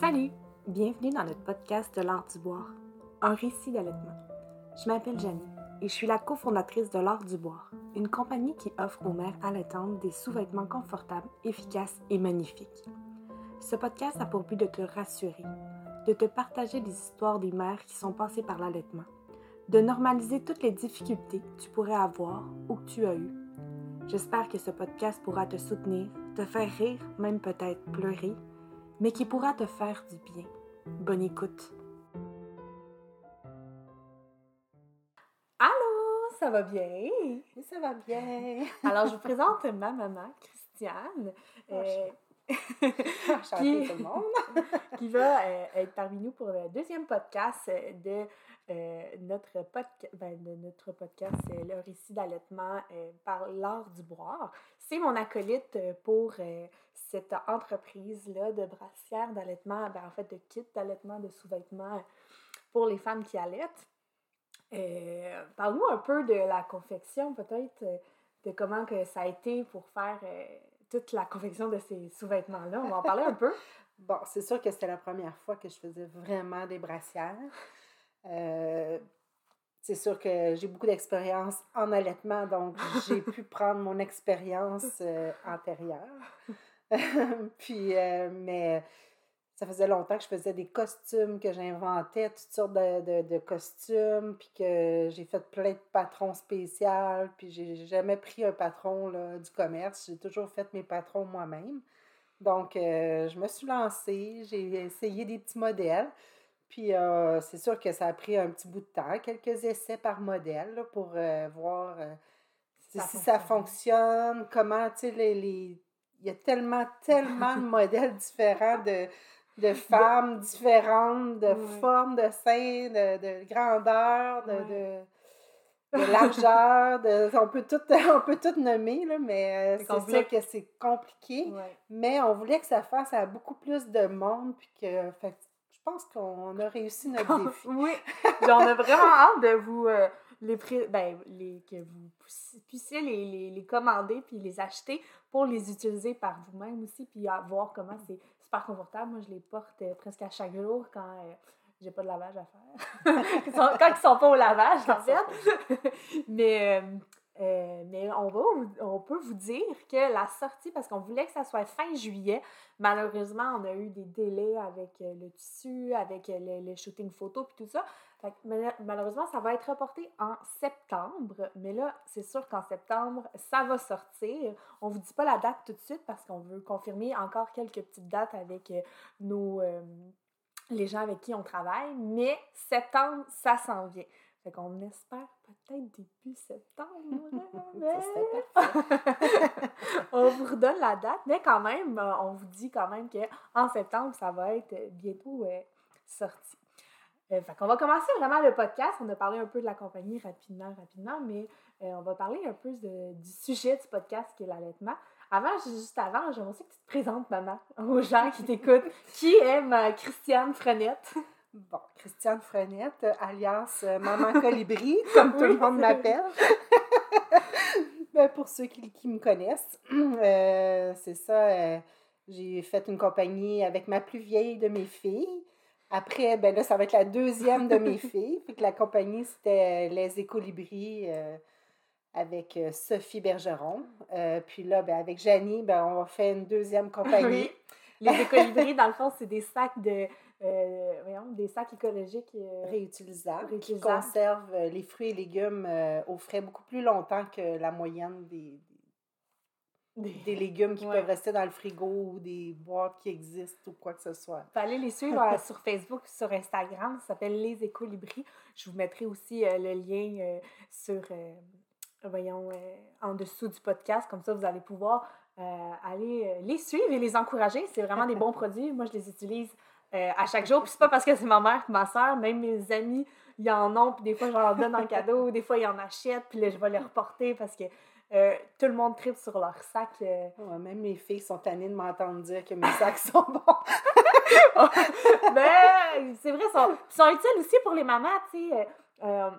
Salut! Bienvenue dans notre podcast de l'art du boire, un récit d'allaitement. Je m'appelle Janie et je suis la cofondatrice de l'art du boire, une compagnie qui offre aux mères allaitantes des sous-vêtements confortables, efficaces et magnifiques. Ce podcast a pour but de te rassurer, de te partager des histoires des mères qui sont passées par l'allaitement, de normaliser toutes les difficultés que tu pourrais avoir ou que tu as eues. J'espère que ce podcast pourra te soutenir, te faire rire, même peut-être pleurer, mais qui pourra te faire du bien. Bonne écoute. Allô, ça va bien? Ça va bien. Alors, je vous présente ma maman, Christiane. euh, Enchantée tout le monde. qui va euh, être parmi nous pour le deuxième podcast euh, de, euh, notre, podca- ben, de notre podcast, euh, le récit d'allaitement par l'art du boire. C'est mon acolyte pour cette entreprise-là de brassière d'allaitement, ben, en fait de kit d'allaitement, de sous-vêtements pour les femmes qui allaitent. Parle-nous un peu de la confection, peut-être, de comment que ça a été pour faire toute la confection de ces sous-vêtements-là. On va en parler un peu. Bon, c'est sûr que c'était la première fois que je faisais vraiment des brassières. Euh, c'est sûr que j'ai beaucoup d'expérience en allaitement, donc j'ai pu prendre mon expérience euh, antérieure. Puis, euh, mais ça faisait longtemps que je faisais des costumes, que j'inventais toutes sortes de, de- de costumes, puis que j'ai fait plein de patrons spéciaux, puis j'ai jamais pris un patron là, du commerce. J'ai toujours fait mes patrons moi-même. Donc, euh, je me suis lancée, j'ai essayé des petits modèles. Puis, euh, c'est sûr que ça a pris un petit bout de temps, quelques essais par modèle là, pour euh, voir si Ça si ça fonctionne. fonctionne, comment, tu sais, les, les- Il y a tellement, tellement de modèles différents de, de femmes différentes, de formes de seins, de, de grandeur, de, de, largeur. On, peut tout, on peut tout nommer, là, mais euh, c'est sûr que c'est compliqué. Mais on voulait que ça fasse à beaucoup plus de monde, puis que fait, je pense qu'on a réussi notre défi. oui, on a vraiment hâte de vous euh, les, ben, les que vous puissiez- les, les, les commander puis les acheter pour les utiliser par vous-même aussi puis voir comment c'est super confortable. Moi, je les porte euh, presque à chaque jour quand euh, j'ai pas de lavage à faire. Quand ils sont pas au lavage, en fait. mais, euh, euh, mais on, va, on peut vous dire que la sortie, parce qu'on voulait que ça soit fin juillet, malheureusement, on a eu des délais avec le tissu, avec le, le shooting photo puis tout ça. Fait que mal- malheureusement, ça va être reporté en septembre. Mais là, c'est sûr qu'en septembre, ça va sortir. On vous dit pas la date tout de suite parce qu'on veut confirmer encore quelques petites dates avec euh, nos euh, les gens avec qui on travaille. Mais septembre, ça s'en vient. Fait qu'on espère peut-être début septembre. mais- on vous redonne la date, mais quand même, euh, on vous dit quand même qu'en septembre, ça va être bientôt euh, sorti. Euh, fait qu'on va commencer vraiment le podcast. On a parlé un peu de la compagnie rapidement, rapidement, mais euh, on va parler un peu de- du sujet du podcast qui est l'allaitement. Avant, juste avant, j'aimerais aussi que tu te présentes, maman, aux gens qui t'écoutent. qui est ma Christiane Frenette? Bon, Christiane Frenette, alias euh, Maman Colibri, comme tout Oui, le monde m'appelle. Ben, pour ceux qui, qui me connaissent, euh, c'est ça. j'ai fait une compagnie avec ma plus vieille de mes filles. Après, ben là, ça va être la deuxième de mes filles. Puis que la compagnie, c'était euh, Les Écolibris euh, avec euh, Sophie Bergeron. Euh, puis là, ben, avec Janie, ben, on va faire une deuxième compagnie. Oui. Les écolibris, dans le fond, c'est des sacs de. euh, voyons, des sacs écologiques. euh, réutilisables, qui Réutilisables. conservent les fruits et légumes au frais beaucoup plus longtemps que la moyenne des, des- des légumes qui Ouais. peuvent rester dans le frigo ou des boîtes qui existent ou quoi que ce soit. Faut aller les suivre euh, sur Facebook, sur Instagram. Ça s'appelle Les Écolibris. Je vous mettrai aussi euh, le lien euh, sur, voyons, en dessous du podcast. Comme ça, vous allez pouvoir aller les suivre et les encourager. C'est vraiment des bons produits. Moi, je les utilise à chaque jour. Puis c'est pas parce que c'est ma mère et ma soeur, même mes amis, ils en ont. Puis des fois, je leur donne en cadeau. Des fois, ils en achètent. Puis là, je vais les reporter parce que euh, tout le monde tripe sur leur sac. euh, Ouais, même les filles sont tannées de m'entendre dire que mes sacs sont bons. ben, c'est vrai, ils sont, sont utiles aussi pour les mamans, tu sais. euh,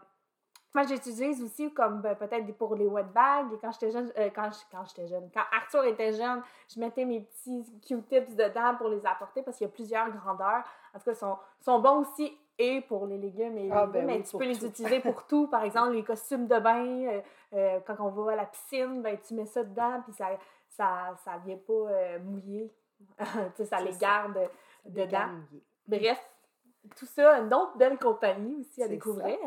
Moi, j'utilise aussi comme ben, peut-être pour les wet bags. Et quand j'étais jeune, quand, quand j'étais jeune, quand Arthur était jeune, je mettais mes petits Q-tips dedans pour les apporter parce qu'il y a plusieurs grandeurs. En tout cas, ils sont, sont bons aussi et pour les légumes et les Ah, légumes, ben mais oui, tu peux les utiliser pour tout. Par exemple, les costumes de bain, euh, euh, quand on va à la piscine, ben, tu mets ça dedans puis ça ça, ça vient pas euh, mouiller. ça les ça. garde dedans. Bref, tout ça, une autre belle compagnie aussi à découvrir.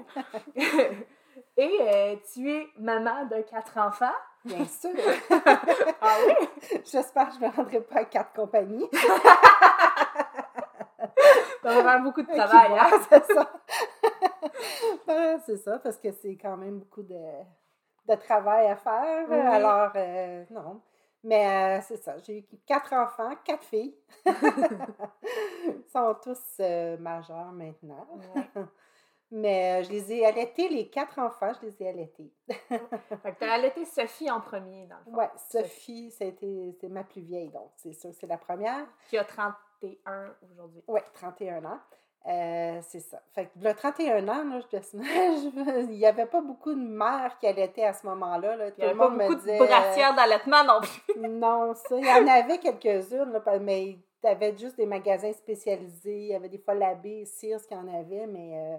Et tu es maman de quatre enfants. Bien sûr. Ah oui? J'espère que je ne me rendrai pas à quatre compagnies. Ça va faire beaucoup de travail. hein? c'est ça. Ah, c'est ça, parce que c'est quand même beaucoup de, de travail à faire. Oui. Alors, euh, non. Mais euh, c'est ça, j'ai eu quatre enfants, quatre filles. Ils sont tous euh, majeurs maintenant. Ouais. Mais euh, je les ai allaités, les quatre enfants, je les ai allaités. Fait que t'as allaité Sophie en premier, dans le fond. Ouais, Sophie, été, c'est ma plus vieille, donc c'est sûr que c'est la première. Qui a 31 aujourd'hui. Oui, 31 ans. Euh, c'est ça. Fait que le 31 ans, là, je, je- il n'y avait pas beaucoup de mères qui allaitaient à ce moment-là. Là. Tout Il n'y le avait pas monde me beaucoup disait. de brassières d'allaitement non plus. Non, ça. Il y en avait quelques-unes, mais tu avais juste des magasins spécialisés. Il y avait des fois l'abbé, Sears qui en avait, mais euh,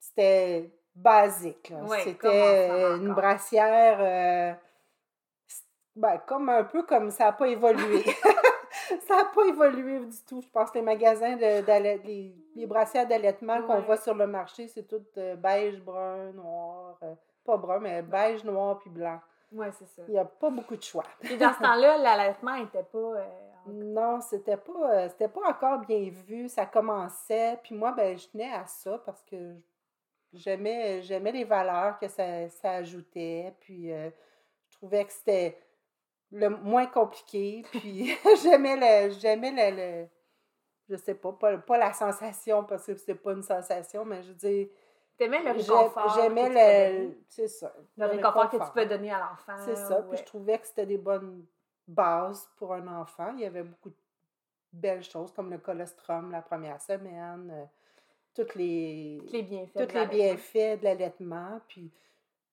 c'était basique. Ouais, c'était une brassière. euh, ben, comme un peu comme ça n'a pas évolué. ça n'a pas évolué du tout. Je pense que les magasins, de, d'allait- les, les brassières d'allaitement qu'on voit sur le marché, c'est tout euh, beige, brun, noir. euh, pas brun, mais beige, noir puis blanc. Ouais, c'est ça. Il n'y a pas beaucoup de choix. Puis dans ce temps-là, l'allaitement n'était pas. euh, en- Non, c'était pas euh, c'était pas encore bien vu, ça commençait, puis moi ben je tenais à ça parce que j'aimais j'aimais les valeurs que ça, ça ajoutait, puis euh, je trouvais que c'était le moins compliqué, puis j'aimais le j'aimais le, le- je sais pas, pas pas la sensation parce que c'est pas une sensation, mais je veux dire T'aimais le réconfort. j'aimais le c'est ça, Le réconfort que tu peux donner à l'enfant. C'est ça. Puis je trouvais que c'était des bonnes bases pour un enfant. Il y avait beaucoup de belles choses comme le colostrum la première semaine, euh, toutes les, Tous les bienfaits. de les l'allaitement. bienfaits de l'allaitement, puis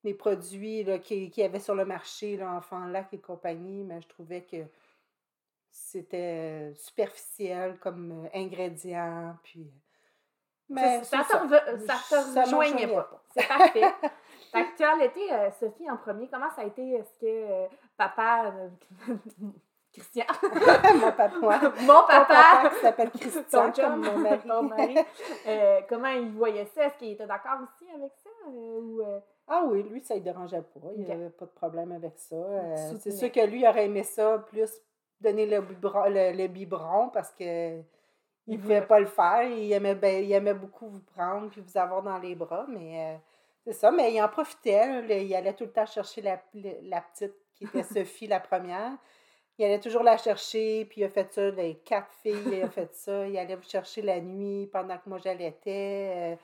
les produits là, qui- qu'il y avait sur le marché, là, Enfant Lac et compagnie, mais je trouvais que c'était euh, superficiel comme euh, ingrédient, puis... Ça- ça, c'est te reve- ça te Ça rejoignait pas. C'est parfait. fait que tu as allaité euh, Sophie en premier. Comment ça a été? Est-ce que euh, papa. Christian. mon papa, Mon papa. qui s'appelle Christian, comme mon mari. mari, euh, comment il voyait ça? Est-ce qu'il était d'accord aussi avec ça? euh, ou, euh, Ah oui, lui, ça ne dérangeait pas. Il n'y avait pas de problème avec ça. Euh, c'est sûr que lui aurait aimé ça, plus donner le biberon, le, le biberon parce que il Il ne pouvait pas le faire. Il aimait, ben, il aimait beaucoup vous prendre puis vous avoir dans les bras, mais c'est ça. Mais il en profitait. là. il allait tout le temps chercher la petite qui était Sophie, la première. Il allait toujours la chercher, puis il a fait ça, les quatre filles, il a fait ça. Il allait vous chercher la nuit pendant que moi j'allaitais. euh,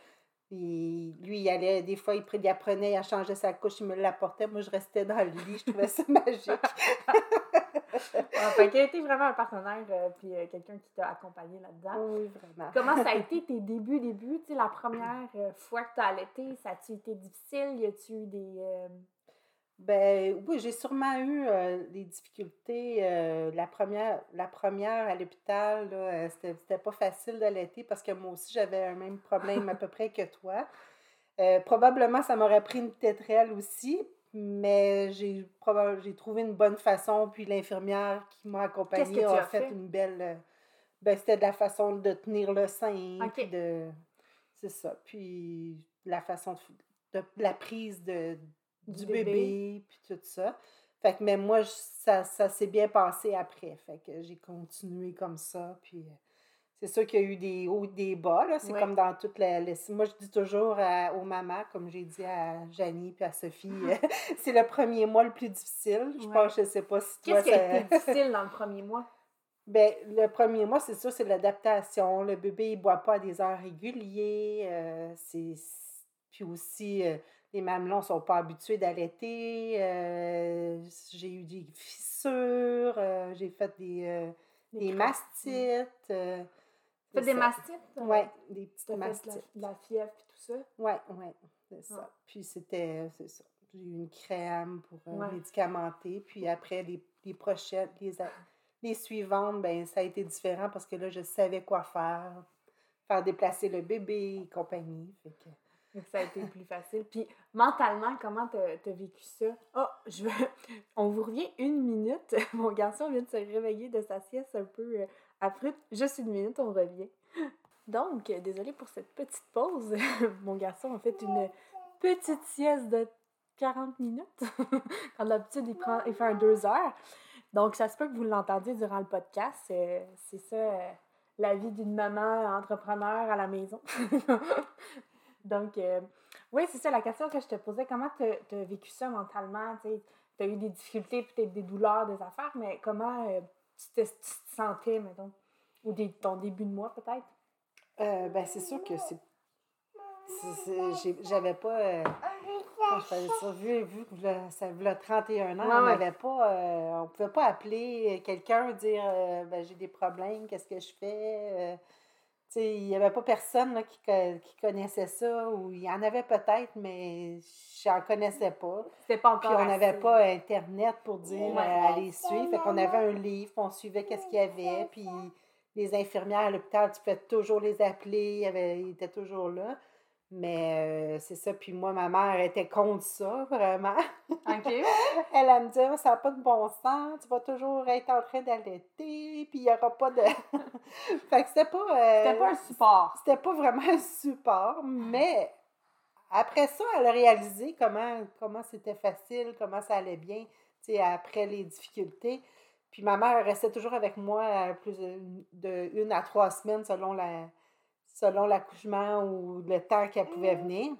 puis lui, il allait, des fois, il, il apprenait, il changeait sa couche, il me l'apportait. Moi, je restais dans le lit, je trouvais ça magique. ah, fait qu'il a été vraiment un partenaire, euh, puis euh, quelqu'un qui t'a accompagné là-dedans. Oui, vraiment. Comment ça a été tes débuts, débuts? Tu sais, la première euh, fois que tu as allaité, ça a-tu été difficile? Y a-tu eu des. Ben oui, j'ai sûrement eu euh, des difficultés. euh, la, première, la première à l'hôpital, euh, c'était pas facile d'allaiter parce que moi aussi, j'avais un même problème à peu près que toi. Probablement, ça m'aurait pris une tétrelle aussi, mais j'ai trouvé une bonne façon. Puis l'infirmière qui m'a accompagnée a fait, fait? une belle. ben, c'était de la façon de tenir le sein. De. C'est ça. Puis la façon de, de- la prise de, du, Du bébé. bébé, puis tout ça. Fait que, mais moi, ça, ça s'est bien passé après. Fait que j'ai continué comme ça. Puis euh, c'est sûr qu'il y a eu des hauts et des bas. là. C'est Ouais. comme dans toute la. la- moi, je dis toujours à- aux mamans, comme j'ai dit à Janie puis à Sophie, euh, c'est le premier mois le plus difficile. Je Ouais. pense, je sais pas si toi, Qu'est-ce qui a ça- été difficile dans le premier mois? ben, le premier mois, c'est sûr, c'est l'adaptation. Le bébé, il boit pas à des heures régulières. euh, c'est... Puis aussi, euh, les mamelons sont pas habitués d'allaiter. euh, j'ai eu des fissures. euh, j'ai fait des, euh, des mastites. c'est des ça. mastites? Ouais, des petites T'as fait de la, mastites. de la fièvre et tout ça? Ouais, ouais. C'est ça. Ouais. Puis c'était, c'est ça. J'ai eu une crème pour Ouais. médicamenter. Puis après, les, les prochaines, les, les suivantes, ben ça a été différent parce que là, je savais quoi faire. Faire déplacer le bébé et compagnie. Fait que, Donc, ça a été plus facile. Puis mentalement, comment t'as as vécu ça? Oh, je veux... On vous revient une minute. Mon garçon vient de se réveiller de sa sieste un peu euh, abrupte. Juste une minute, on revient. Donc, euh, désolée pour cette petite pause. Mon garçon a fait une petite sieste de 40 minutes. Quand d'habitude, il, prend, il fait un deux heures. Donc, ça se peut que vous l'entendiez durant le podcast. Euh, C'est ça, la vie d'une maman entrepreneur à la maison. Donc, euh, oui, c'est ça la question que je te posais. Comment tu as vécu ça mentalement? Tu as eu des difficultés, peut-être des douleurs, des affaires, mais comment euh, tu, te, tu te sentais, mettons? Ou des, ton début de mois, peut-être? euh, ben c'est sûr que c'est. J'avais pas. comment je faisais ça? Vu, vu que ça v'là 31 ans, Ouais, on ouais. pas. on pouvait pas appeler quelqu'un dire ben, j'ai des problèmes, qu'est-ce que je fais? Il n'y avait pas personne là, qui, qui connaissait ça, ou il y en avait peut-être, mais je n'en connaissais pas. C'était pas Puis encore. on n'avait pas Internet pour dire Ouais. euh, aller suivre. Fait qu'on avait un livre, puis on suivait qu'est-ce qu'il y avait. Puis les infirmières à l'hôpital, tu pouvais toujours les appeler, ils étaient toujours là. Mais euh, c'est ça. Puis moi, ma mère était contre ça, vraiment. OK. Elle, elle me disait, ça n'a pas de bon sens, tu vas toujours être en train d'allaiter, puis il n'y aura pas de. fait que c'était pas. euh, C'était pas un support. c'était pas vraiment un support, mais après ça, elle a réalisé comment comment c'était facile, comment ça allait bien, tu sais, après les difficultés. Puis ma mère restait toujours avec moi euh, plus de une à trois semaines selon la selon l'accouchement ou le temps qu'elle pouvait venir.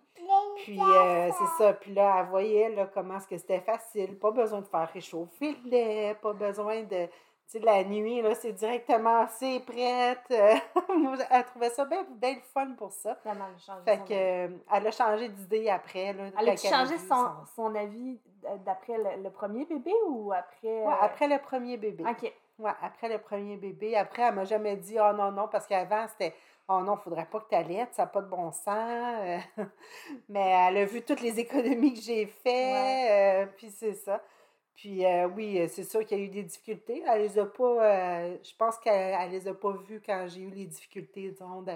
Puis euh, c'est ça. Puis là, elle voyait là, comment est-ce que c'était facile. Pas besoin de faire réchauffer le lait, pas besoin de. Tu sais, la nuit, là, c'est directement c'est prête. Elle trouvait ça bien, bien le fun pour ça. Vraiment, elle a changé Fait que, euh, elle a changé d'idée après. Là, Elle a changé son, son avis d'après le, le premier bébé ou après. Ouais, euh, après le premier bébé. OK. Ouais, après le premier bébé. Après, elle m'a jamais dit Oh non, non, parce qu'avant, c'était Oh non, faudrait pas que tu allaites, ça n'a pas de bon sens. Euh, Mais elle a vu toutes les économies que j'ai fait, euh, puis c'est ça. Puis euh, oui, euh, c'est sûr qu'il y a eu des difficultés. Elle les a pas. euh, je pense qu'elle elle les a pas vues quand j'ai eu les difficultés, disons, de-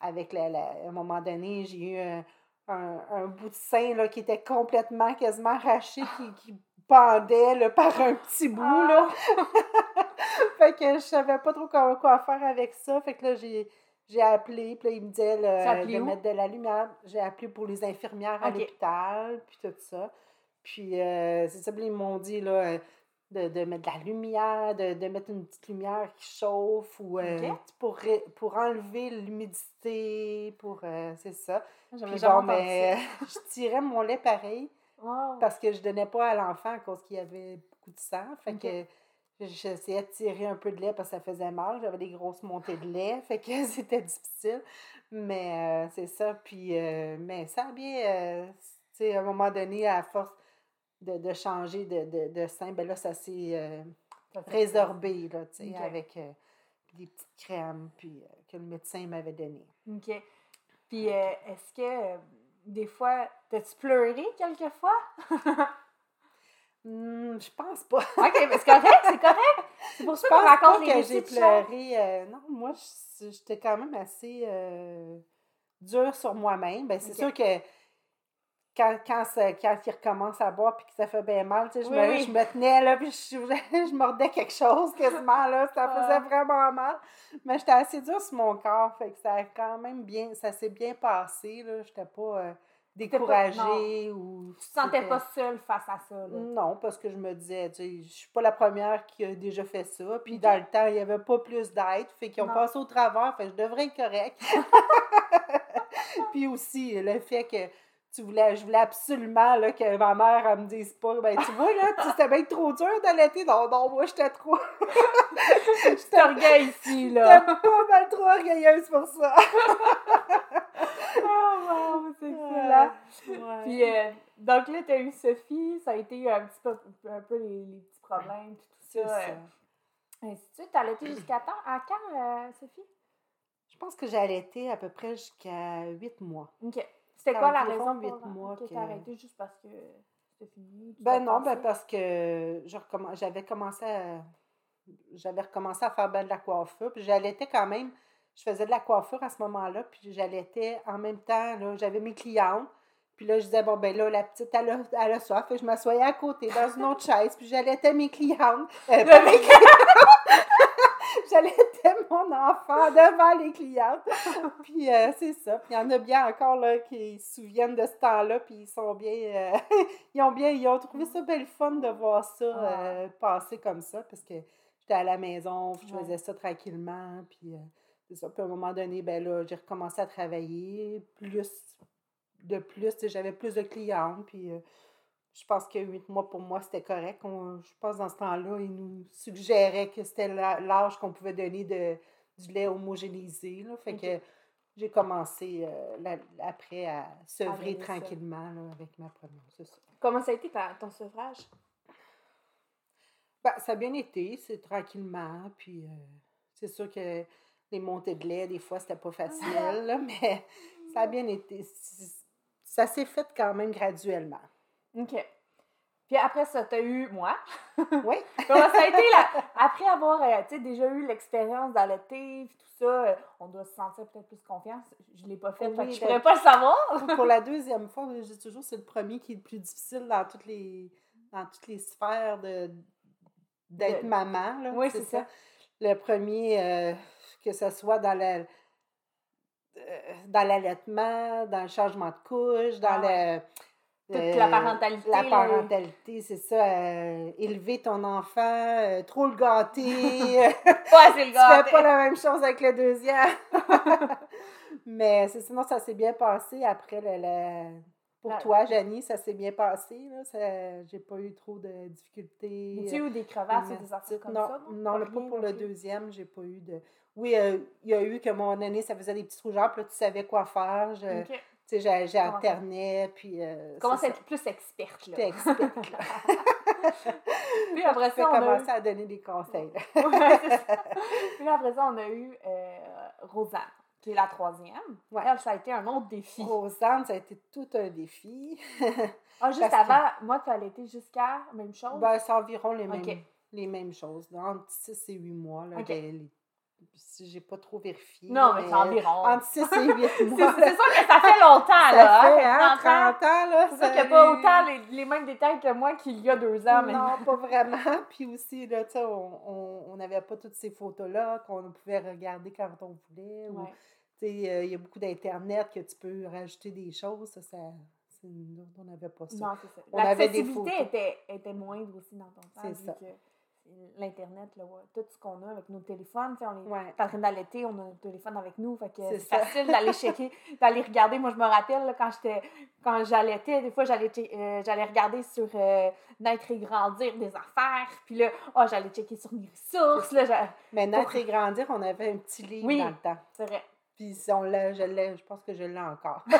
avec la, la- à un moment donné, j'ai eu un, un- un bout de sein là, qui était complètement, quasiment arraché, qui, qui pendait là, par un petit bout. Là. fait que je savais pas trop quoi, quoi faire avec ça. Fait que là, j'ai. J'ai appelé, puis là, il me disait de où? mettre de la lumière. J'ai appelé pour les infirmières à l'hôpital, puis tout ça. Puis euh, c'est ça, puis ils m'ont dit là, euh, de, de mettre de la lumière, de, de mettre une petite lumière qui chauffe, ou euh, pour, pour enlever l'humidité, pour. euh, c'est ça. J'avais Puis bon, mais je tirais mon lait pareil. Wow. parce que je donnais pas à l'enfant à cause qu'il y avait beaucoup de sang. Fait que j'essayais de tirer un peu de lait parce que ça faisait mal. J'avais des grosses montées de lait. Fait que c'était difficile. Mais euh, c'est ça. Puis, euh, mais ça a bien. euh, tu sais, à un moment donné, à force de, de changer de, de, de sein, ben là, ça s'est euh, résorbé, là, tu sais, avec des petites crèmes puis, que le médecin m'avait données. OK. Puis, euh, est-ce que des fois, t'as-tu pleuré quelquefois? Hmm, je pense pas. OK, mais c'est correct, c'est correct. C'est pour ça qu'on raconte les que j'ai pleuré. euh, non, moi, j'étais quand même assez euh, dure sur moi-même. Ben, c'est sûr que quand, quand, ça- quand il recommence à boire puis que ça fait bien mal, tu sais, je, Oui, me, oui. je me tenais là puis je, je mordais quelque chose quasiment là. Ça Ah. faisait vraiment mal. Mais j'étais assez dure sur mon corps. Fait que ça a quand même bien, ça s'est bien passé. Là. J'étais pas euh, pas- découragée ou. Tu te sentais pas seule face à ça. Là. non, parce que je me disais, tu sais, je suis pas la première qui a déjà fait ça. Puis dans le temps, il n'y avait pas plus d'aide. Fait qu'ils ont Non. passé au travers. Fait que je devrais être correct. Puis aussi, le fait que tu voulais, je voulais absolument là, que ma mère elle me dise pas, ben tu vois, là, tu- c'était bien trop dur d'allaiter. Non, non, moi, j'étais trop. Je t'orgueille ici, J'étais là. pas mal trop orgueilleuse pour ça. oh, wow, c'est excellent. Ouais. Puis, euh, donc là, t'as eu Sophie, ça a été un petit peu, un peu les, les petits problèmes, puis tout ça. ça. euh, ainsi de suite. T'as allaité jusqu'à temps? À quand, euh, Sophie? Je pense que j'ai allaité à peu près jusqu'à huit mois. OK. C'était quoi la raison huit pour mois que que- t'as arrêté juste parce que c'était fini? Ben non, ben parce que j'avais commencé à j'avais recommencé à faire ben de la coiffure, puis j'allaitais quand même. Je faisais de la coiffure à ce moment-là, puis j'allaitais en même temps, là, j'avais mes clientes. Puis là, je disais, bon, ben là, la petite, elle a, elle a soif. Que je m'assoyais à côté dans une autre chaise, puis j'allaitais mes clientes. Euh, pas mes clientes! j'allaitais mon enfant devant les clientes. Puis euh, c'est ça. Puis il y en a bien encore là, qui se souviennent de ce temps-là, puis ils sont bien. euh, ils ont bien. Ils ont trouvé ça belle fun de voir ça Ah. euh, passer comme ça, parce que j'étais à la maison, je faisais ça tranquillement. Puis c'est ça. Puis à un moment donné, ben là, j'ai recommencé à travailler plus de plus. J'avais plus de clientes. Puis euh, je pense que huit mois pour moi, c'était correct. On- je pense dans ce temps-là, ils nous suggéraient que c'était l'âge qu'on pouvait donner de, du lait homogénéisé. Là. Fait que j'ai commencé euh, la- après à sevrer tranquillement là, avec ma première. Comment ça a été ton sevrage? Ben, ça a bien été, c'est tranquillement. Puis euh, c'est sûr que les montées de lait, des fois, c'était pas facile, là, mais ça a bien été. Ça s'est fait quand même graduellement. OK. Puis après ça, t'as eu moi. Oui. Comment ça a été là? Après avoir euh, tu déjà eu l'expérience d'allaiter, tout ça, euh, on doit se sentir peut-être plus confiance. Je l'ai pas fait, fait que Oui, je ben- pourrais pas le savoir. Pour la deuxième fois, je dis toujours c'est le premier qui est le plus difficile dans toutes les, dans toutes les sphères de d'être De- maman. Là, Oui, c'est ça. Le premier, euh, que ce soit dans la euh, dans l'allaitement, dans le changement de couche, dans Ah le Toute euh, la parentalité, La parentalité, c'est ça. euh, élever ton enfant, euh, trop le gâter. Ouais, c'est le tu gars. fais pas la même chose avec le deuxième. Mais sinon, ça s'est bien passé après le, le- Pour La- toi, Janie, ça s'est bien passé. J'ai pas eu trop de difficultés. Tu eu des crevasses ou des affaires comme non, ça? non, pas pour le deuxième, j'ai pas eu de. Oui, euh, il y a eu que mon année, ça faisait des petites rougeurs, puis là, tu savais quoi faire. Je. Tu sais, Comment j'alternais, puis. euh, à ça. être plus experte, là. Experte, là. Puis après ça, on a eu... commencé à donner des conseils. Ouais. Puis après ça, on a eu euh, Rosanne, qui est la troisième. Ouais. Elle, ça a été un autre défi. Rosanne, ça a été tout un défi. Ah, juste parce que- avant, moi, tu as allaité jusqu'à même chose? Ben, c'est environ les mêmes, les mêmes choses. Entre 6 et 8 mois. Là, Ok. ben, les- si j'ai pas trop vérifié. non, là, mais c'est environ. Entre 6 et 8 C'est mois. c'est sûr que ça fait longtemps, ça là. fait, hein, hein, 30 ans. 30 ans. là, C'est sûr qu'il n'y a pas autant les, les mêmes détails que moi qu'il y a deux ans. Mais... Non, pas vraiment. Puis aussi, là, tu sais, on on- on n'avait pas toutes ces photos-là qu'on pouvait regarder quand on voulait. ou, Ouais. tu sais, euh, il y a beaucoup d'Internet que tu peux rajouter des choses. Ça, ça on n'avait pas ça. Non, c'est ça. L'accessibilité était, était moindre aussi dans ton temps. C'est ça. que L'Internet, tout ce qu'on a avec nos téléphones, on est Ouais. en train d'allaiter, on a notre téléphone avec nous, fait que C'est facile d'aller checker, d'aller regarder. Moi, je me rappelle, là, quand j'étais, quand j'allaitais, des fois, j'allais, euh, j'allais regarder sur euh, Naître et Grandir des affaires, puis là, oh, j'allais checker sur mes ressources, là, Mais naître et grandir, on avait un petit livre Oui. dans le temps. c'est vrai. Puis on l'a, je l'ai, je pense que je l'ai encore.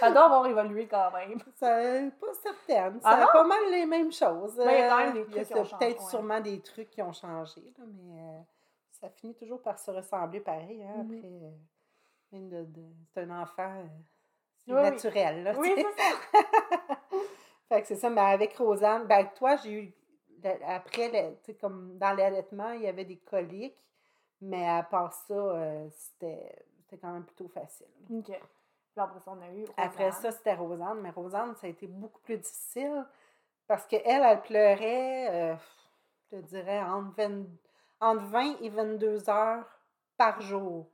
Ça doit avoir évolué quand même. Ça, pas certaine. Ah C'est non? pas mal les mêmes choses. Mais il y a quand même des il y a trucs qui ont ça- Peut-être ouais. sûrement des trucs qui ont changé, là, mais euh, ça finit toujours par se ressembler pareil. Hein, Mhm. Après, euh, même de- de- c'est un enfant, euh, Oui, naturel. Là, Oui, c'est ça. fait que c'est ça, mais avec Rosanne, ben toi, j'ai eu. Après, le- tu sais, comme dans l'allaitement, il y avait des coliques, mais à part ça, c'était c'était quand même plutôt facile. OK. Puis après ça, on a eu Après Rosanne. ça, c'était Rosanne, mais Rosanne, ça a été beaucoup plus difficile parce qu'elle, elle pleurait, euh, je dirais, entre 20, entre 20 et 22 heures par jour.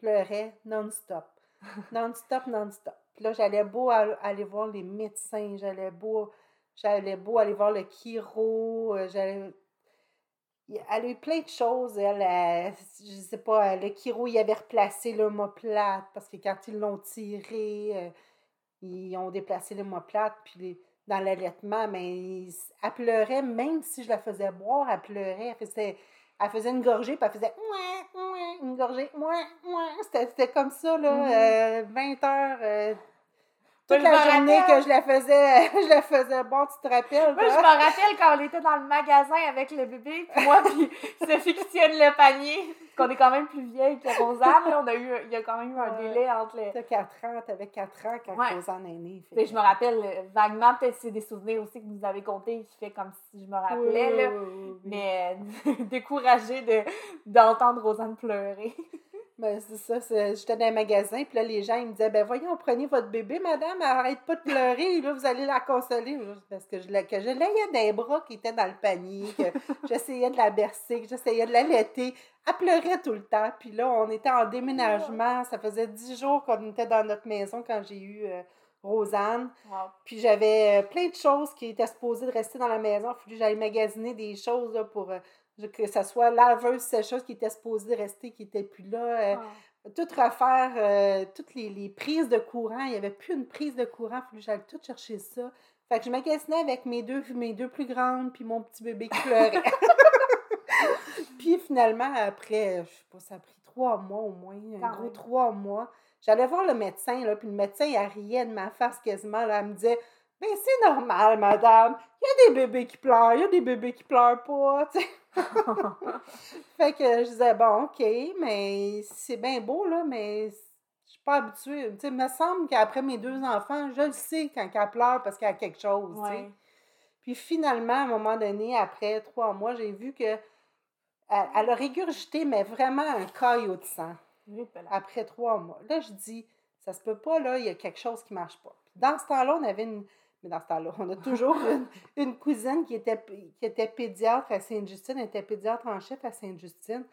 Pleurait non-stop. Non-stop, non-stop. Puis là, j'allais beau al- aller voir les médecins, j'allais beau, j'allais beau aller voir le chiro, euh, j'allais... Elle a eu plein de choses. Elle, elle- je sais pas, le chiro, il avait replacé l'omoplate parce que quand ils l'ont tiré, euh, ils ont déplacé l'omoplate. Puis les- dans l'allaitement, mais elle pleurait, même si je la faisais boire, elle pleurait. Elle faisait, elle faisait une gorgée, puis elle faisait une gorgée. C'était comme ça, là, Mhm. euh, 20 heures. euh, toute la journée rappelle. que je la faisais, je la faisais boire, tu te rappelles? Moi, je me rappelle quand on était dans le magasin avec le bébé, puis moi, puis Sophie qui tienne le panier. qu'on est quand même plus vieille que Rosanne. Là, on a eu, il y a quand même eu un délai entre les. T'as 4 ans, t'avais 4 ans quand Ouais. Rosanne est née. fait je me rappelle euh, vaguement, peut-être c'est des souvenirs aussi que vous avez comptés qui fait comme si je me rappelais, Oui, là. oui, oui, oui. Mais euh, découragée de, d'entendre Rosanne pleurer. Ben, c'est ça, c'est- j'étais dans un magasin, puis là, les gens, ils me disaient, ben voyons, prenez votre bébé, madame, arrête pas de pleurer, là, vous allez la consoler. Parce que je, que je l'ayais des bras qui étaient dans le panier, que j'essayais de la bercer, que j'essayais de l'allaiter. Elle pleurait tout le temps. Puis là, on était en déménagement, ça faisait dix jours qu'on était dans notre maison quand j'ai eu euh, Rosanne. Wow. Puis j'avais euh, plein de choses qui étaient supposées de rester dans la maison. Il fallait que j'aille magasiner des choses là, pour euh, que ça soit laveuse, sécheuse qui étaient supposées de rester, qui n'étaient plus là. euh, Ah. tout refaire, euh, toutes les, les prises de courant. Il n'y avait plus une prise de courant. Il fallait tout chercher ça. Fait que je magasinais avec mes deux, mes deux plus grandes, puis mon petit bébé qui pleurait. puis finalement, après, je sais pas, ça a pris trois mois au moins, un gros trois mois. J'allais voir le médecin, là, puis le médecin, il riait de ma face quasiment. Là, elle me disait Ben, c'est normal, madame. Il y a des bébés qui pleurent, il y a des bébés qui pleurent pas, tu sais. Fait que je disais, bon, OK, mais c'est bien beau, là, mais je suis pas habituée. Tu sais, il me semble qu'après mes deux enfants, je le sais quand elle pleure parce qu'elle a quelque chose, tu sais. Puis finalement, à un moment donné, après trois mois, j'ai vu que elle, elle a régurgité, mais vraiment un caillot de sang Oui, après trois mois. Là, je dis, ça se peut pas, là, il y a quelque chose qui marche pas. Puis dans ce temps-là, on avait une. Mais dans ce temps-là, on a toujours une, une cousine qui était, qui était pédiatre à Sainte-Justine, elle était pédiatre en chef à Sainte-Justine.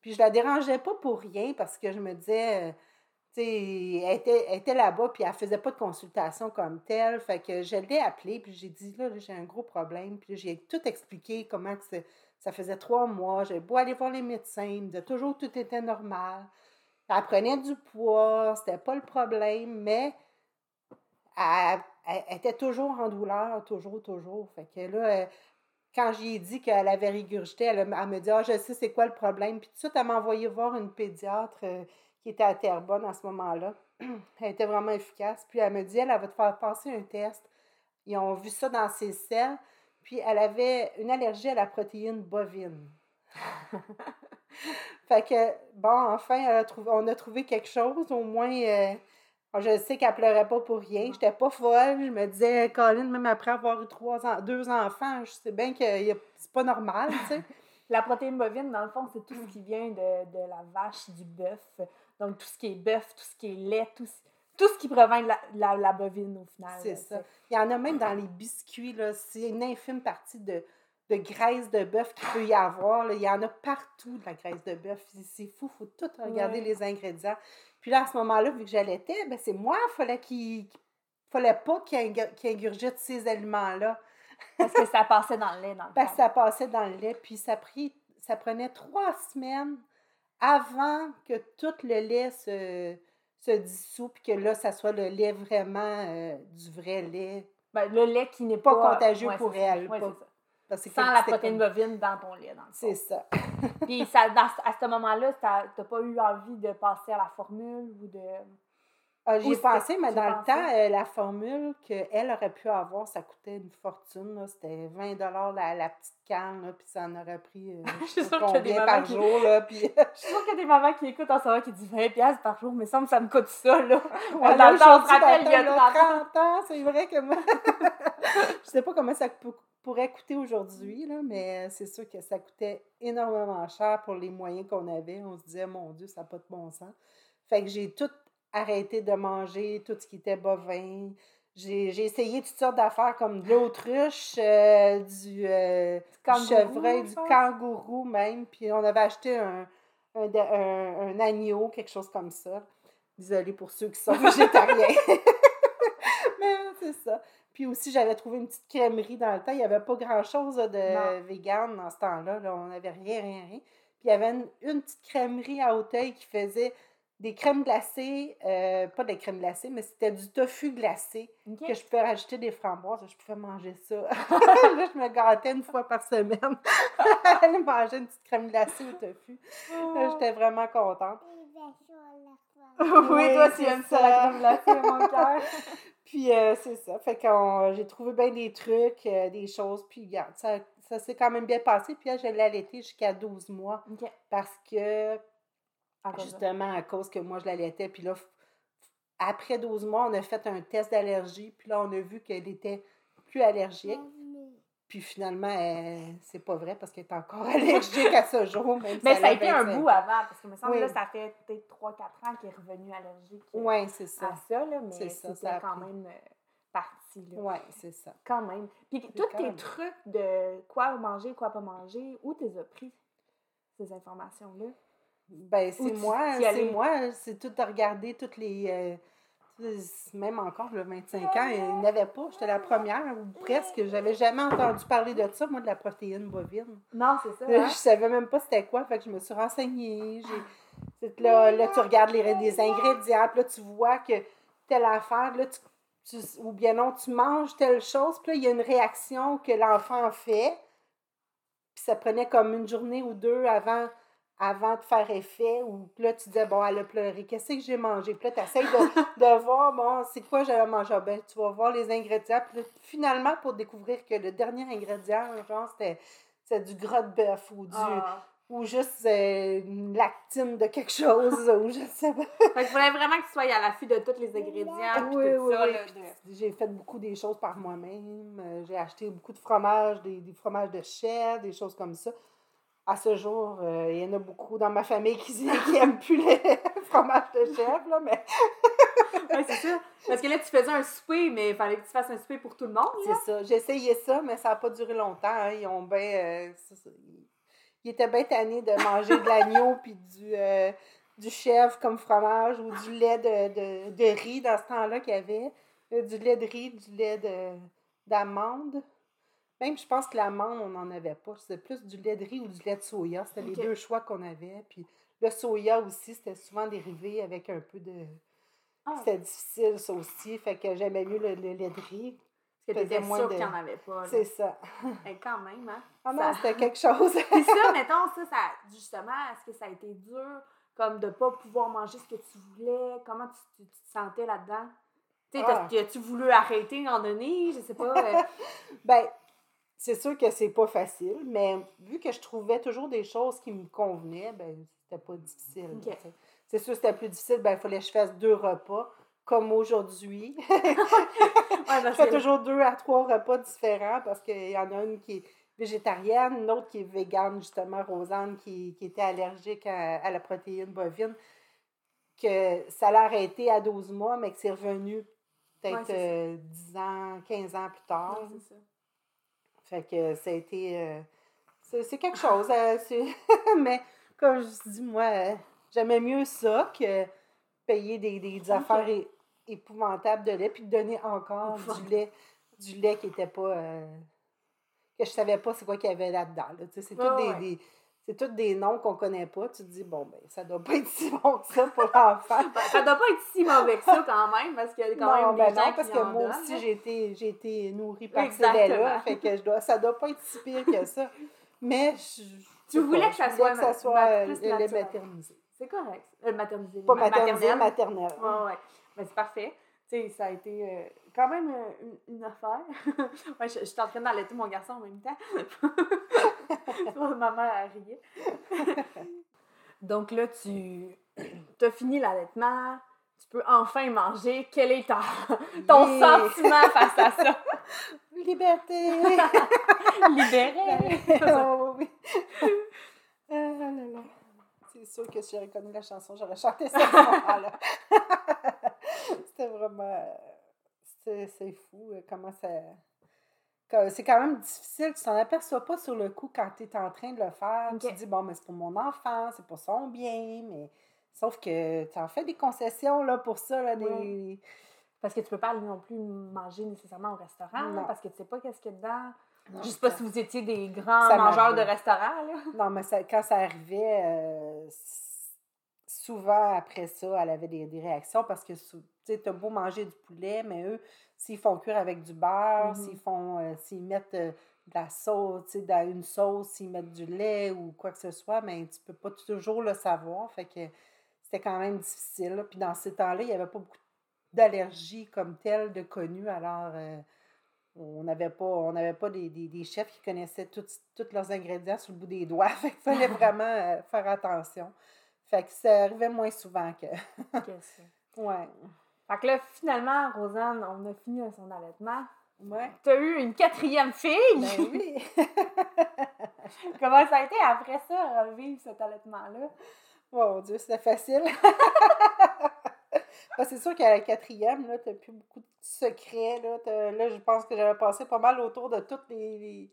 Puis je la dérangeais pas pour rien parce que je me disais, euh, tu sais, elle était, elle était là-bas, puis elle faisait pas de consultation comme telle. Fait que je l'ai appelée, puis j'ai dit, là, là, j'ai un gros problème. Puis j'ai tout expliqué comment que ça faisait trois mois. J'avais beau aller voir les médecins, ils me disaient toujours que tout était normal. Elle prenait du poids, c'était pas le problème, mais elle, elle- elle était toujours en douleur, toujours, toujours. Fait que là, quand j'ai dit qu'elle avait régurgité, elle, a- elle me dit Ah, je sais c'est quoi le problème. Puis tout de suite, elle m'a envoyé voir une pédiatre euh, qui était à Terrebonne à ce moment-là. elle était vraiment efficace. Puis elle me dit Elle, elle va te faire passer un test. Ils ont vu ça dans ses selles. Puis elle avait une allergie à la protéine bovine. fait que, bon, enfin, elle a trouvé, on a trouvé quelque chose. Au moins, euh, je sais qu'elle pleurait pas pour rien. J'étais pas folle. Je me disais, Colin, même après avoir eu trois deux enfants, je sais bien que c'est pas normal, tu sais. La protéine bovine, dans le fond, c'est tout ce qui vient de, de la vache, du bœuf. Donc, tout ce qui est bœuf, tout ce qui est lait, tout, ce- tout ce qui provient de la, la, la bovine, au final. C'est ça. Il y en a même dans les biscuits, là. C'est une infime partie de, de graisse de bœuf qu'il peut y avoir. là. Il y en a partout de la graisse de bœuf. C'est- C'est fou, il faut tout regarder Ouais. les ingrédients. Puis là, à ce moment-là, vu que j'allaitais, ben c'est moi, il fallait qu'il fallait pas qu'il ingu- qu'il ingurgite ces aliments-là. Parce que ça passait dans le lait, dans le Parce fond. que ça passait dans le lait, puis ça, ça prenait trois semaines avant que tout le lait se, se dissout, puis que là, ça soit le lait vraiment euh, du vrai lait. Ben, le lait qui n'est Pas pas, contagieux Ouais, pour elle, Ouais, pas-. Parce que Sans la protéine comme- bovine dans ton lait, dans le C'est ça. Puis ça, dans, à ce moment-là, t'as pas eu envie de passer à la formule ou de... Ah, J'y ai pensé, mais dans le temps, euh, la formule qu'elle aurait pu avoir, ça coûtait une fortune. C'était 20 la, la petite canne, là, puis ça en aurait pris euh, Je suis je sais pas sûre qu'il y a des combien mamans par qui- jour. Là, puis, Je suis sûre qu'il y a des mamans qui écoutent en moment qui disent 20$ piastres par jour, mais ça me, ça me coûte ça, là. Ouais, dans là, le temps, on se rappelle, il y a dans le 30 ans. 30 ans, c'est vrai que moi. je sais pas comment ça peut- pourrait coûter aujourd'hui, là, mais c'est sûr que ça coûtait énormément cher pour les moyens qu'on avait. On se disait, mon Dieu, ça n'a pas de bon sens. Fait que j'ai tout arrêté de manger, tout ce qui était bovin. J'ai j'ai essayé toutes sortes d'affaires comme de l'autruche, euh, du, euh, du chevreuil, du kangourou même. Puis on avait acheté un, un- un agneau, quelque chose comme ça. Désolée pour ceux qui sont végétariens. Mais c'est ça. Puis aussi, j'avais trouvé une petite crèmerie dans le temps. Il n'y avait pas grand-chose de Non. vegan dans ce temps-là. là. On n'avait rien, rien, rien. Puis il y avait une, une petite crèmerie à Hauteuil qui faisait des crèmes glacées. euh, pas des crèmes glacées, mais c'était du tofu glacé que je pouvais rajouter des framboises. Je pouvais manger ça. là, je me gâtais une fois par semaine. Aller manger une petite crème glacée au tofu. Là, J'étais vraiment contente. Oui, toi, tu aimes ça, la crème glacée, mon cœur. Puis euh, c'est ça. Fait que j'ai trouvé bien des trucs, euh, des choses. Puis regarde, ça, ça s'est quand même bien passé. Puis là, je l'ai allaité jusqu'à 12 mois. Parce que, de- justement, à cause que moi, je l'allaitais. Puis là, après 12 mois, on a fait un test d'allergie. Puis là, on a vu qu'elle était plus allergique. Puis finalement, elle- c'est pas vrai parce qu'elle est encore allergique à ce jour. Même Mais ça a été un 25 bout avant, parce que me semble Oui. là, ça fait peut-être 3-4 ans qu'elle est revenue allergique euh, Oui, c'est ça. à ça, là, mais C'est ça, c'était ça a quand même euh, parti. Là. Oui, c'est ça. Quand même. Puis tous tes même. trucs de quoi manger, quoi pas manger, où t'es as pris ces informations-là? Ben, c'est tu- moi, c'est moi, c'est tout à regarder toutes les. euh, même encore, le 25 ans, il n'y avait pas. J'étais la première, ou presque. J'avais jamais entendu parler de ça, moi, de la protéine bovine. Non, c'est ça. Hein? Je savais même pas c'était quoi, fait que je me suis renseignée. Là, là, tu regardes les, les ingrédients, puis là, tu vois que telle affaire, là, tu, tu- ou bien non, tu manges telle chose, puis là, il y a une réaction que l'enfant fait, puis ça prenait comme une journée ou deux avant, avant de faire effet, ou là, tu disais, bon, elle a pleuré, qu'est-ce que j'ai mangé? Puis là, tu essaies de, de voir, bon, c'est quoi j'avais mangé? Ah, Ben, tu vas voir les ingrédients, puis là, finalement, pour découvrir que le dernier ingrédient, genre, c'était du gras de bœuf ou du Ah. ou juste euh, une lactine de quelque chose ou je sais pas. Fait qu'il fallait vraiment que tu sois à l'affût de tous les ingrédients. puis Oui, tout oui, ça, oui. de- J'ai fait beaucoup des choses par moi-même. Euh, J'ai acheté beaucoup de fromages, des, des fromages de chèvre, des choses comme ça. À ce jour, euh, il y en a beaucoup dans ma famille qui n'aiment plus les fromages de chèvre, là, mais Ouais, c'est ça. Parce que là, tu faisais un souper, mais il fallait que tu fasses un souper pour tout le monde. c'est ça. Essayé ça, mais ça n'a pas duré longtemps. hein. Ils ont bien... euh. Ils- étaient bien tannés de manger de l'agneau puis du, euh, du chèvre comme fromage ou du lait de, de, de riz dans ce temps-là qu'il y avait. Du lait de riz, du lait de- d'amande. Même, je pense que l'amande, on n'en avait pas. C'était plus du lait de riz ou du lait de soya. C'était les deux choix qu'on avait. Puis le soya aussi, c'était souvent dérivé avec un peu de... Ah, C'était difficile, ça aussi. Fait que j'aimais mieux le, le lait de riz. parce que t'étais sûre de- qu'il n'y en avait pas. C'est ça. Eh, quand même, hein. Ah non, Ça- c'était quelque chose. Puis ça, mettons, ça, ça, justement, est-ce que ça a été dur, comme de ne pas pouvoir manger ce que tu voulais? Comment tu, tu- tu te sentais là-dedans? Tu sais, Ah. as-tu voulu arrêter à un moment donné? Je sais pas. euh, Ben, c'est sûr que c'est pas facile, mais vu que je trouvais toujours des choses qui me convenaient, ben, c'était pas difficile. C'est sûr que c'était plus difficile, ben, il fallait que je fasse deux repas, comme aujourd'hui. ouais, je fais toujours deux à trois repas différents parce qu'il y en a une qui est végétarienne, une autre qui est végane, justement, Rosanne, qui, qui était allergique à, à la protéine bovine, que ça l'a arrêté à 12 mois, mais que c'est revenu peut-être c'est ça. euh, 10 ans, 15 ans plus tard. Ouais, c'est ça. Fait que ça a été. euh, c'est quelque chose. euh, c'est- mais comme je dis, moi, euh, j'aimais mieux ça que payer des, des affaires é- épouvantables de lait puis de donner encore du lait, du lait qui était pas. euh, que je savais pas c'est quoi qu'il y avait là-dedans. là. C'est des, ouais. des- c'est tous des noms qu'on connaît pas. Tu te dis, bon, ben, ça doit pas être si bon que ça pour l'enfant. Ça doit pas être si mauvais que ça quand même, parce qu'il y a quand non, même ben des gens non, parce qui que en moi aussi, là. j'ai été, j'ai été nourrie par ces laits-là. Fait que je dois, ça doit pas être si pire que ça. Mais je, Tu voulais pas, que ça soit que ça soit ma- euh, plus le maternisé. C'est correct. Euh, maternisé. Pas ma- maternisé, maternelle. maternel. Ouais, ouais. Ben, c'est parfait. Tu sais, ça a été euh, quand même euh, une, une affaire. ouais, je, je suis en train d'allaiter mon garçon en même temps. ma mère a rié. Donc là, tu as fini l'allaitement. Tu peux enfin manger. Quel est ta- ton Yeah. sentiment face à ça? Liberté! Libéré! oh, oui. Là là. C'est sûr que si j'aurais connu la chanson, j'aurais chanté ça à. C'était vraiment. C'est c'est fou euh, comment ça. C'est quand même difficile. Tu t'en aperçois pas sur le coup quand tu es en train de le faire. Tu te dis, bon, mais c'est pour mon enfant, c'est pour son bien, mais. Sauf que tu en fais des concessions là, pour ça, là, des. Parce que tu peux pas aller non plus manger nécessairement au restaurant, parce que tu sais pas qu'est-ce qu'il y a dedans. Non, Je sais pas ça- si vous étiez des grands Ça mangeurs de restaurants, là. Non, mais ça- quand ça arrivait, euh, souvent après ça, elle avait des, des réactions parce que tu t'as beau manger du poulet, mais eux, s'ils font cuire avec du beurre, Mhm. s'ils font euh, s'ils mettent euh, de la sauce, tu sais, dans une sauce, s'ils mettent du lait ou quoi que ce soit, mais tu peux pas toujours le savoir. Fait que c'était quand même difficile. là. Puis dans ces temps-là, il n'y avait pas beaucoup d'allergies comme telles de connues. Alors, euh, on n'avait pas, on n'avait pas des, des, des chefs qui connaissaient tous leurs ingrédients sur le bout des doigts. Fait qu'il fallait vraiment faire attention. Fait que ça arrivait moins souvent que. Que ouais. Fait que là, finalement, Rosanne, on a fini son allaitement. Ouais. T'as eu une quatrième fille! Ben oui. Comment ça a été après ça, revivre cet allaitement-là? Mon Dieu, c'était facile. Ben, c'est sûr qu'à la quatrième, là, t'as plus beaucoup de secrets. Là, là je pense que j'avais passé pas mal autour de tous les, les-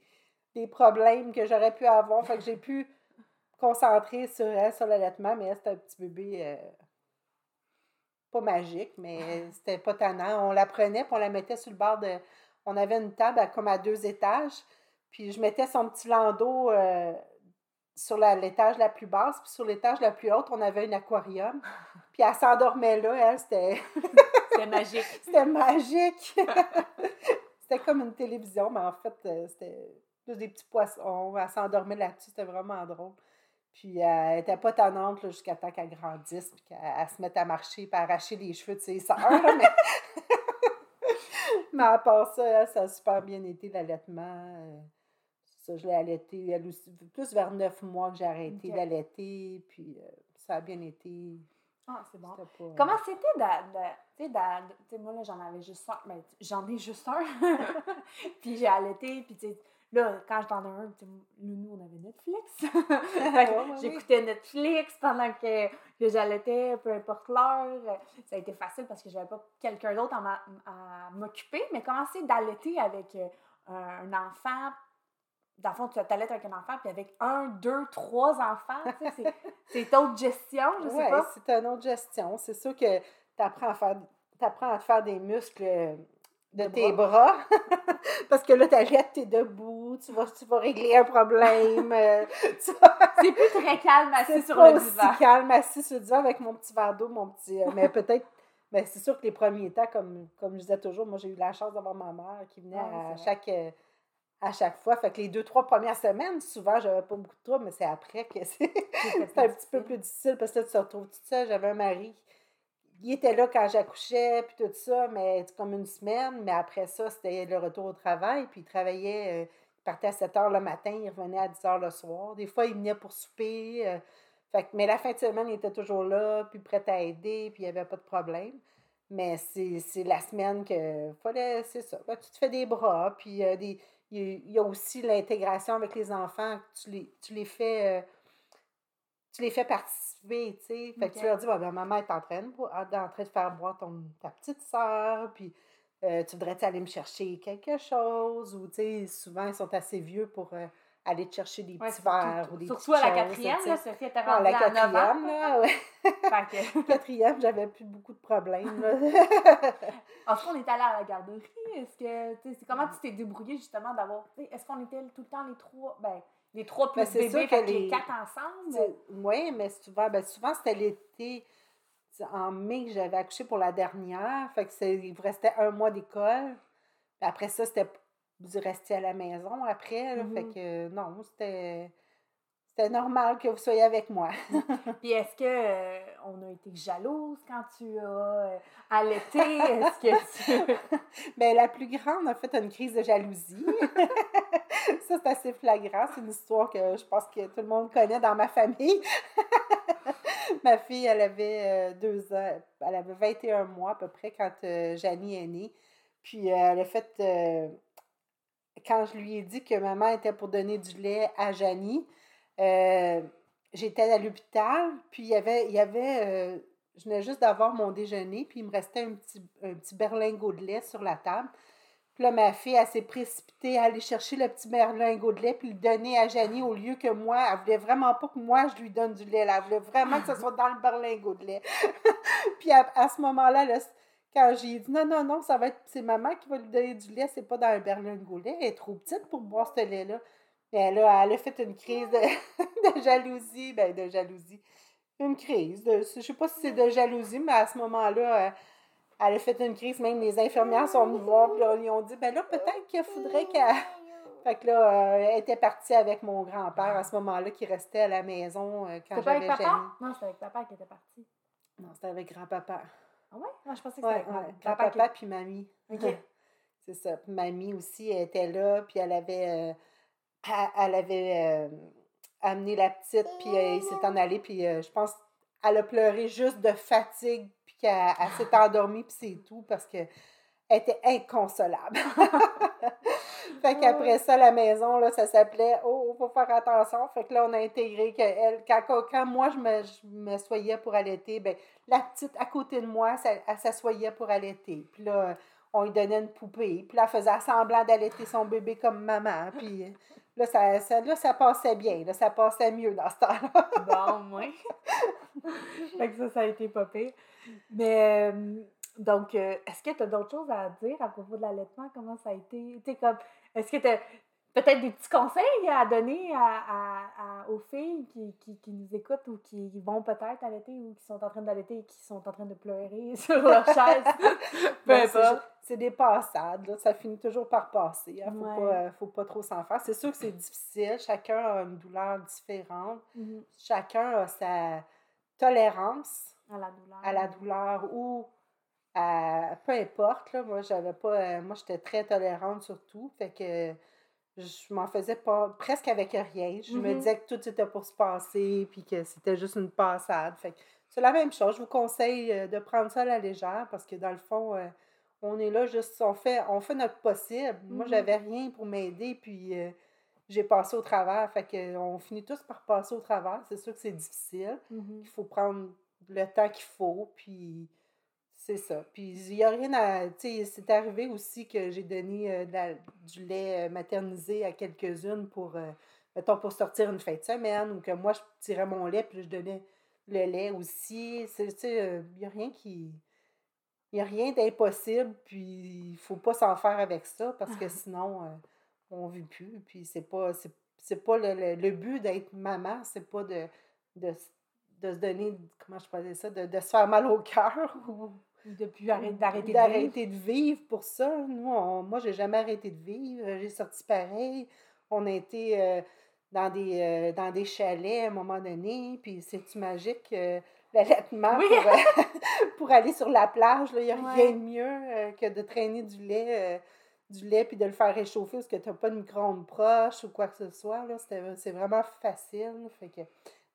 les problèmes que j'aurais pu avoir. Fait que j'ai pu concentrer sur elle, sur l'allaitement, mais elle, c'était un petit bébé euh, pas magique, mais c'était pas tannant. On la prenait, puis on la mettait sur le bord de. On avait une table à- comme à deux étages, puis je mettais son petit landau euh, sur l'étage la plus basse, puis sur l'étage la plus haute, on avait un aquarium. Puis elle s'endormait là, elle, c'était C'était magique. c'était magique. c'était comme une télévision, mais en fait, euh, c'était juste des petits poissons. Elle s'endormait là-dessus, c'était vraiment drôle. Puis euh, elle était pas tannante jusqu'à temps qu'elle grandisse, puis qu'elle elle se mette à marcher, puis à arracher les cheveux de ses sœurs. mais... mais à part ça, ça a super bien été l'allaitement. Euh, Ça, je l'ai allaité elle aussi, plus vers neuf mois que j'ai arrêté d'allaiter, puis euh, ça a bien été. Ah, c'est bon. Pas- Comment c'était d'a- tu sais, d'a- tu sais, moi, là, j'en avais juste un. Mais j'en ai juste un. puis j'ai allaité, puis tu sais, là, quand j'en ai un, nous, on avait Netflix. J'écoutais Netflix pendant que, que j'allaitais, peu importe l'heure. Ça a été facile parce que j'avais pas quelqu'un d'autre à m'occuper. Mais commencer d'allaiter avec euh, un enfant, dans le fond, tu t'allaites avec un enfant, puis avec un, deux, trois enfants, c'est- autre gestion, je sais Ouais, pas. c'est une autre gestion. C'est sûr que tu apprends à faire t'apprends à te faire des muscles de, De tes bras. Parce que là, t'allaites, t'es debout, tu vas, tu vas régler un problème. euh, C'est plus très calme assis sur pas le aussi divan. calme assis sur le divan avec mon petit verre d'eau, mon petit. euh, mais peut-être. Mais c'est sûr que les premiers temps, comme, comme je disais toujours, moi j'ai eu la chance d'avoir ma mère qui venait à chaque. euh, à chaque fois. Fait que les deux, trois premières semaines, souvent, j'avais pas beaucoup de troubles, mais c'est après que c'est. Un petit peu plus difficile parce que là, tu te retrouves toute seule. J'avais un mari. Il était là quand j'accouchais, puis tout ça, mais comme une semaine. Mais après ça, c'était le retour au travail. Puis il travaillait, euh, il partait à 7 heures le matin, il revenait à 10 heures le soir. Des fois, il venait pour souper. euh, fait mais la fin de semaine, il était toujours là, puis prêt à aider, puis il n'y avait pas de problème. Mais c'est la semaine que fallait, c'est ça. Tu te fais des bras, puis euh, des, il y a- il y a aussi l'intégration avec les enfants. Tu les, tu les fais. Tu les fais participer, tu sais. Fait que tu leur dis, bah, ben, maman est en train, de, bo- en train de faire boire ton, ta petite soeur, puis euh, tu voudrais aller me chercher quelque chose, ou tu sais, souvent ils sont assez vieux pour euh, aller te chercher des petits verres ou des Surtout à la quatrième, là, Sophie était rendue la à 9 quatrième, ans. là, ouais. Fait quatrième, j'avais plus beaucoup de problèmes. là. Ensuite, on est allé à la garderie. Est-ce que, tu sais, comment tu t'es débrouillé justement d'avoir, tu sais, est-ce qu'on était tout le temps les trois, ben, les trois plus Ben, sûr bébés, que fait que les les- quatre ensemble? Oui, mais souvent, ben, souvent c'était l'été. En mai, que j'avais accouché pour la dernière. Fait que il vous restait un mois d'école. Après ça, c'était vous restiez à la maison après. là. Fait Mhm. que non, c'était. C'était normal que vous soyez avec moi. Puis est-ce que euh, on a été jalouse quand tu as euh, allaité? Est-ce que tu... Ben, la plus grande a fait une crise de jalousie. ça, c'est assez flagrant. C'est une histoire que je pense que tout le monde connaît dans ma famille. ma fille, elle avait euh, deux ans, elle avait 21 mois à peu près quand euh, Janie est née. Puis euh, elle a fait, quand je lui ai dit que maman était pour donner du lait à Janie, euh, j'étais à l'hôpital, puis il y avait, il y avait euh, je venais juste d'avoir mon déjeuner, puis il me restait un petit, un petit berlingot de lait sur la table. Puis là, ma fille, elle s'est précipitée à aller chercher le petit berlingot de lait, puis le donner à Janie au lieu que moi. Elle voulait vraiment pas que moi, je lui donne du lait. Là. Elle voulait vraiment que ce soit dans le berlingot de lait. puis à, ce moment-là, là, quand j'ai dit non, non, non, ça va être, c'est maman qui va lui donner du lait, c'est pas dans un berlingot de lait. Elle est trop petite pour boire ce lait-là. Mais là, elle a fait une crise de, de jalousie. Ben, de jalousie. Une crise. De, je sais pas si c'est de jalousie, mais à ce moment-là, euh, elle a fait une crise. Même les infirmières sont venues voir, puis là, ils ont dit, ben là, peut-être qu'il faudrait qu'elle... Fait que là, euh, elle était partie avec mon grand-père à ce moment-là, qui restait à la maison euh, quand C'était pas avec j'avais papa? Jenny. Non, c'était avec papa qui était parti. Non, c'était avec grand-papa. Ah ouais? Non, je pensais que Ouais, c'était ouais. avec papa qui Grand-papa puis mamie. Ok. C'est ça. Puis mamie aussi elle était là, puis elle avait, euh, elle, avait euh, amené la petite, puis euh, il s'est en allé, puis euh, je pense elle a pleuré juste de fatigue, puis qu'elle elle s'est endormie, puis c'est tout, parce que elle était inconsolable. fait qu'après ça, la maison, là, ça s'appelait Oh, faut faire attention. Fait que là, on a intégré que elle, quand, quand, quand moi je me, je me soyais pour allaiter, ben, la petite à côté de moi, ça- elle s'assoyait pour allaiter. Puis là, on lui donnait une poupée. Puis là, elle faisait semblant d'allaiter son bébé comme maman. Puis là, ça, ça, là, ça passait bien. Là, ça passait mieux dans ce temps-là. Bon, moins. fait que ça, ça a été pas pire. Mais, euh, donc, euh, est-ce que tu as d'autres choses à dire à propos de l'allaitement? Comment ça a été? Tu sais, comme, est-ce que tu peut-être des petits conseils à donner à, à- à- aux filles qui, qui, qui nous écoutent ou qui vont peut-être allaiter ou qui sont en train d'allaiter et qui sont en train de pleurer sur leur chaise? Peu Ben, c'est importe. ju- C'est des passades, là. ça finit toujours par passer. Il ne faut, Ouais. faut pas trop s'en faire. C'est sûr que c'est difficile. Chacun a une douleur différente. Mhm. Chacun a sa tolérance À la douleur. à la douleur ou à peu importe. Là, moi, j'avais pas. euh, moi, j'étais très tolérante surtout. Fait que je m'en faisais pas presque avec rien. Je me Mhm. disais que tout était pour se passer puis que c'était juste une passade. Fait que c'est la même chose. Je vous conseille euh, de prendre ça à la légère parce que dans le fond, euh, on est là juste, on fait, on fait notre possible. Moi, Mhm. j'avais rien pour m'aider, puis euh, j'ai passé au travers. Fait que on finit tous par passer au travers. C'est sûr que c'est difficile. Mhm. Il faut prendre le temps qu'il faut, puis c'est ça. Puis il n'y a rien à. Tu sais, c'est arrivé aussi que j'ai donné euh, la- du lait euh, maternisé à quelques-unes pour, euh, mettons, pour sortir une fin de semaine, ou que moi, je tirais mon lait, puis je donnais le lait aussi. Tu sais, il n'y a rien qui. Il n'y a rien d'impossible, puis il faut pas s'en faire avec ça, parce que sinon, euh, on ne vit plus. Puis c'est pas, c'est, c'est pas le, le- le but d'être maman, c'est pas de, de, de se donner, comment je pourrais dire ça, de, de se faire mal au cœur ou Depuis arrêter d'arrêter de vivre. d'arrêter de vivre pour ça. Nous, on- moi, j'ai jamais arrêté de vivre. J'ai sorti pareil. On a été euh, dans, des, euh, dans des chalets à un moment donné. Puis c'est-tu magique, euh, l'allaitement Oui. pour, euh, pour aller sur la plage. Il n'y a Ouais. rien de mieux euh, que de traîner du lait. euh, du lait puis de le faire réchauffer parce que tu n'as pas de micro-ondes proche ou quoi que ce soit. Là. C'est vraiment facile. Fait que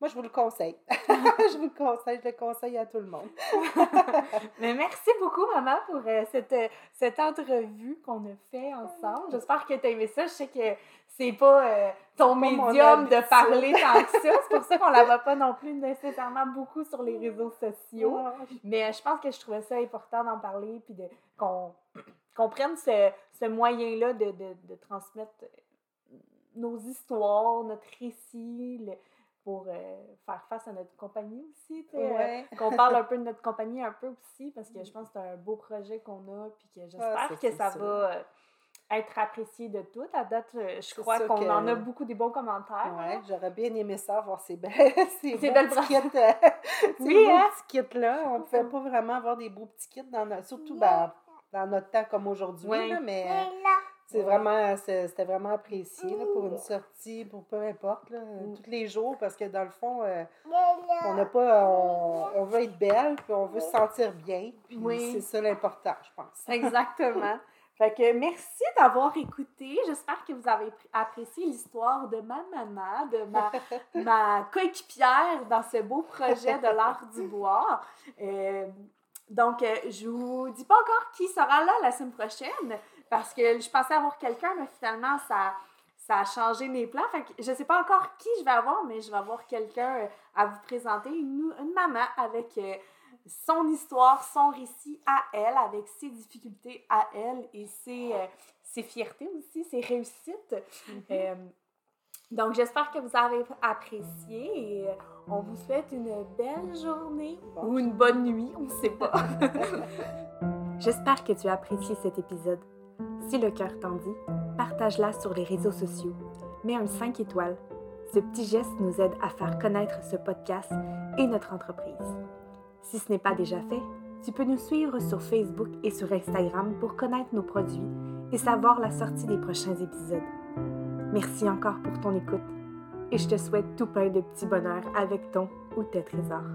moi, je vous le conseille. je vous le conseille. Je le conseille à tout le monde. Mais merci beaucoup, maman, pour euh, cette, euh, cette entrevue qu'on a fait ensemble. J'espère que tu as aimé ça. Je sais que c'est pas euh, ton médium de parler tant que ça. C'est pour ça qu'on la voit pas non plus nécessairement beaucoup sur les réseaux sociaux. Mais euh, je pense que je trouvais ça important d'en parler puis de qu'on qu'on prenne ce, ce moyen-là de, de, de transmettre nos histoires, notre récit, le- pour euh, faire face à notre compagnie aussi. euh, Ouais. qu'on parle un peu de notre compagnie un peu aussi, parce que je pense que c'est un beau projet qu'on a, puis que j'espère Ah, ça, que ça sûr. va euh, être apprécié de tout. À date, je crois qu'on que- en a beaucoup des bons commentaires. Ouais, j'aurais bien aimé ça, voir ces, belles, ces Ces beaux belles petits kits. ces Oui, hein? petits kits-là. On ne pouvait pas vraiment avoir des beaux petits kits, dans notre- surtout ben, dans notre temps comme aujourd'hui. Là, Mais c'est vraiment, c'était vraiment apprécié là, pour une sortie, pour peu importe, là, Mm. tous les jours, parce que dans le fond, euh, on n'a pas, on, on veut être belle, puis on veut se sentir bien. Puis Oui. c'est ça l'important, je pense. Exactement. Fait que merci d'avoir écouté. J'espère que vous avez pr- apprécié l'histoire de ma maman, de ma, ma coéquipière dans ce beau projet de l'art du bois. Euh, donc, euh, je vous dis pas encore qui sera là la semaine prochaine parce que je pensais avoir quelqu'un, mais finalement, ça, ça a changé mes plans. Fait que je sais pas encore qui je vais avoir, mais je vais avoir quelqu'un euh, à vous présenter, une, une maman avec euh, son histoire, son récit à elle, avec ses difficultés à elle et ses, euh, ses fiertés aussi, ses réussites. Euh, donc, j'espère que vous avez apprécié et on vous souhaite une belle journée ou une bonne nuit, on ne sait pas. j'espère que tu as apprécié cet épisode. Si le cœur t'en dit, partage-la sur les réseaux sociaux. Mets un 5 étoiles. Ce petit geste nous aide à faire connaître ce podcast et notre entreprise. Si ce n'est pas déjà fait, tu peux nous suivre sur Facebook et sur Instagram pour connaître nos produits et savoir la sortie des prochains épisodes. Merci encore pour ton écoute et je te souhaite tout plein de petits bonheurs avec ton ou tes trésors.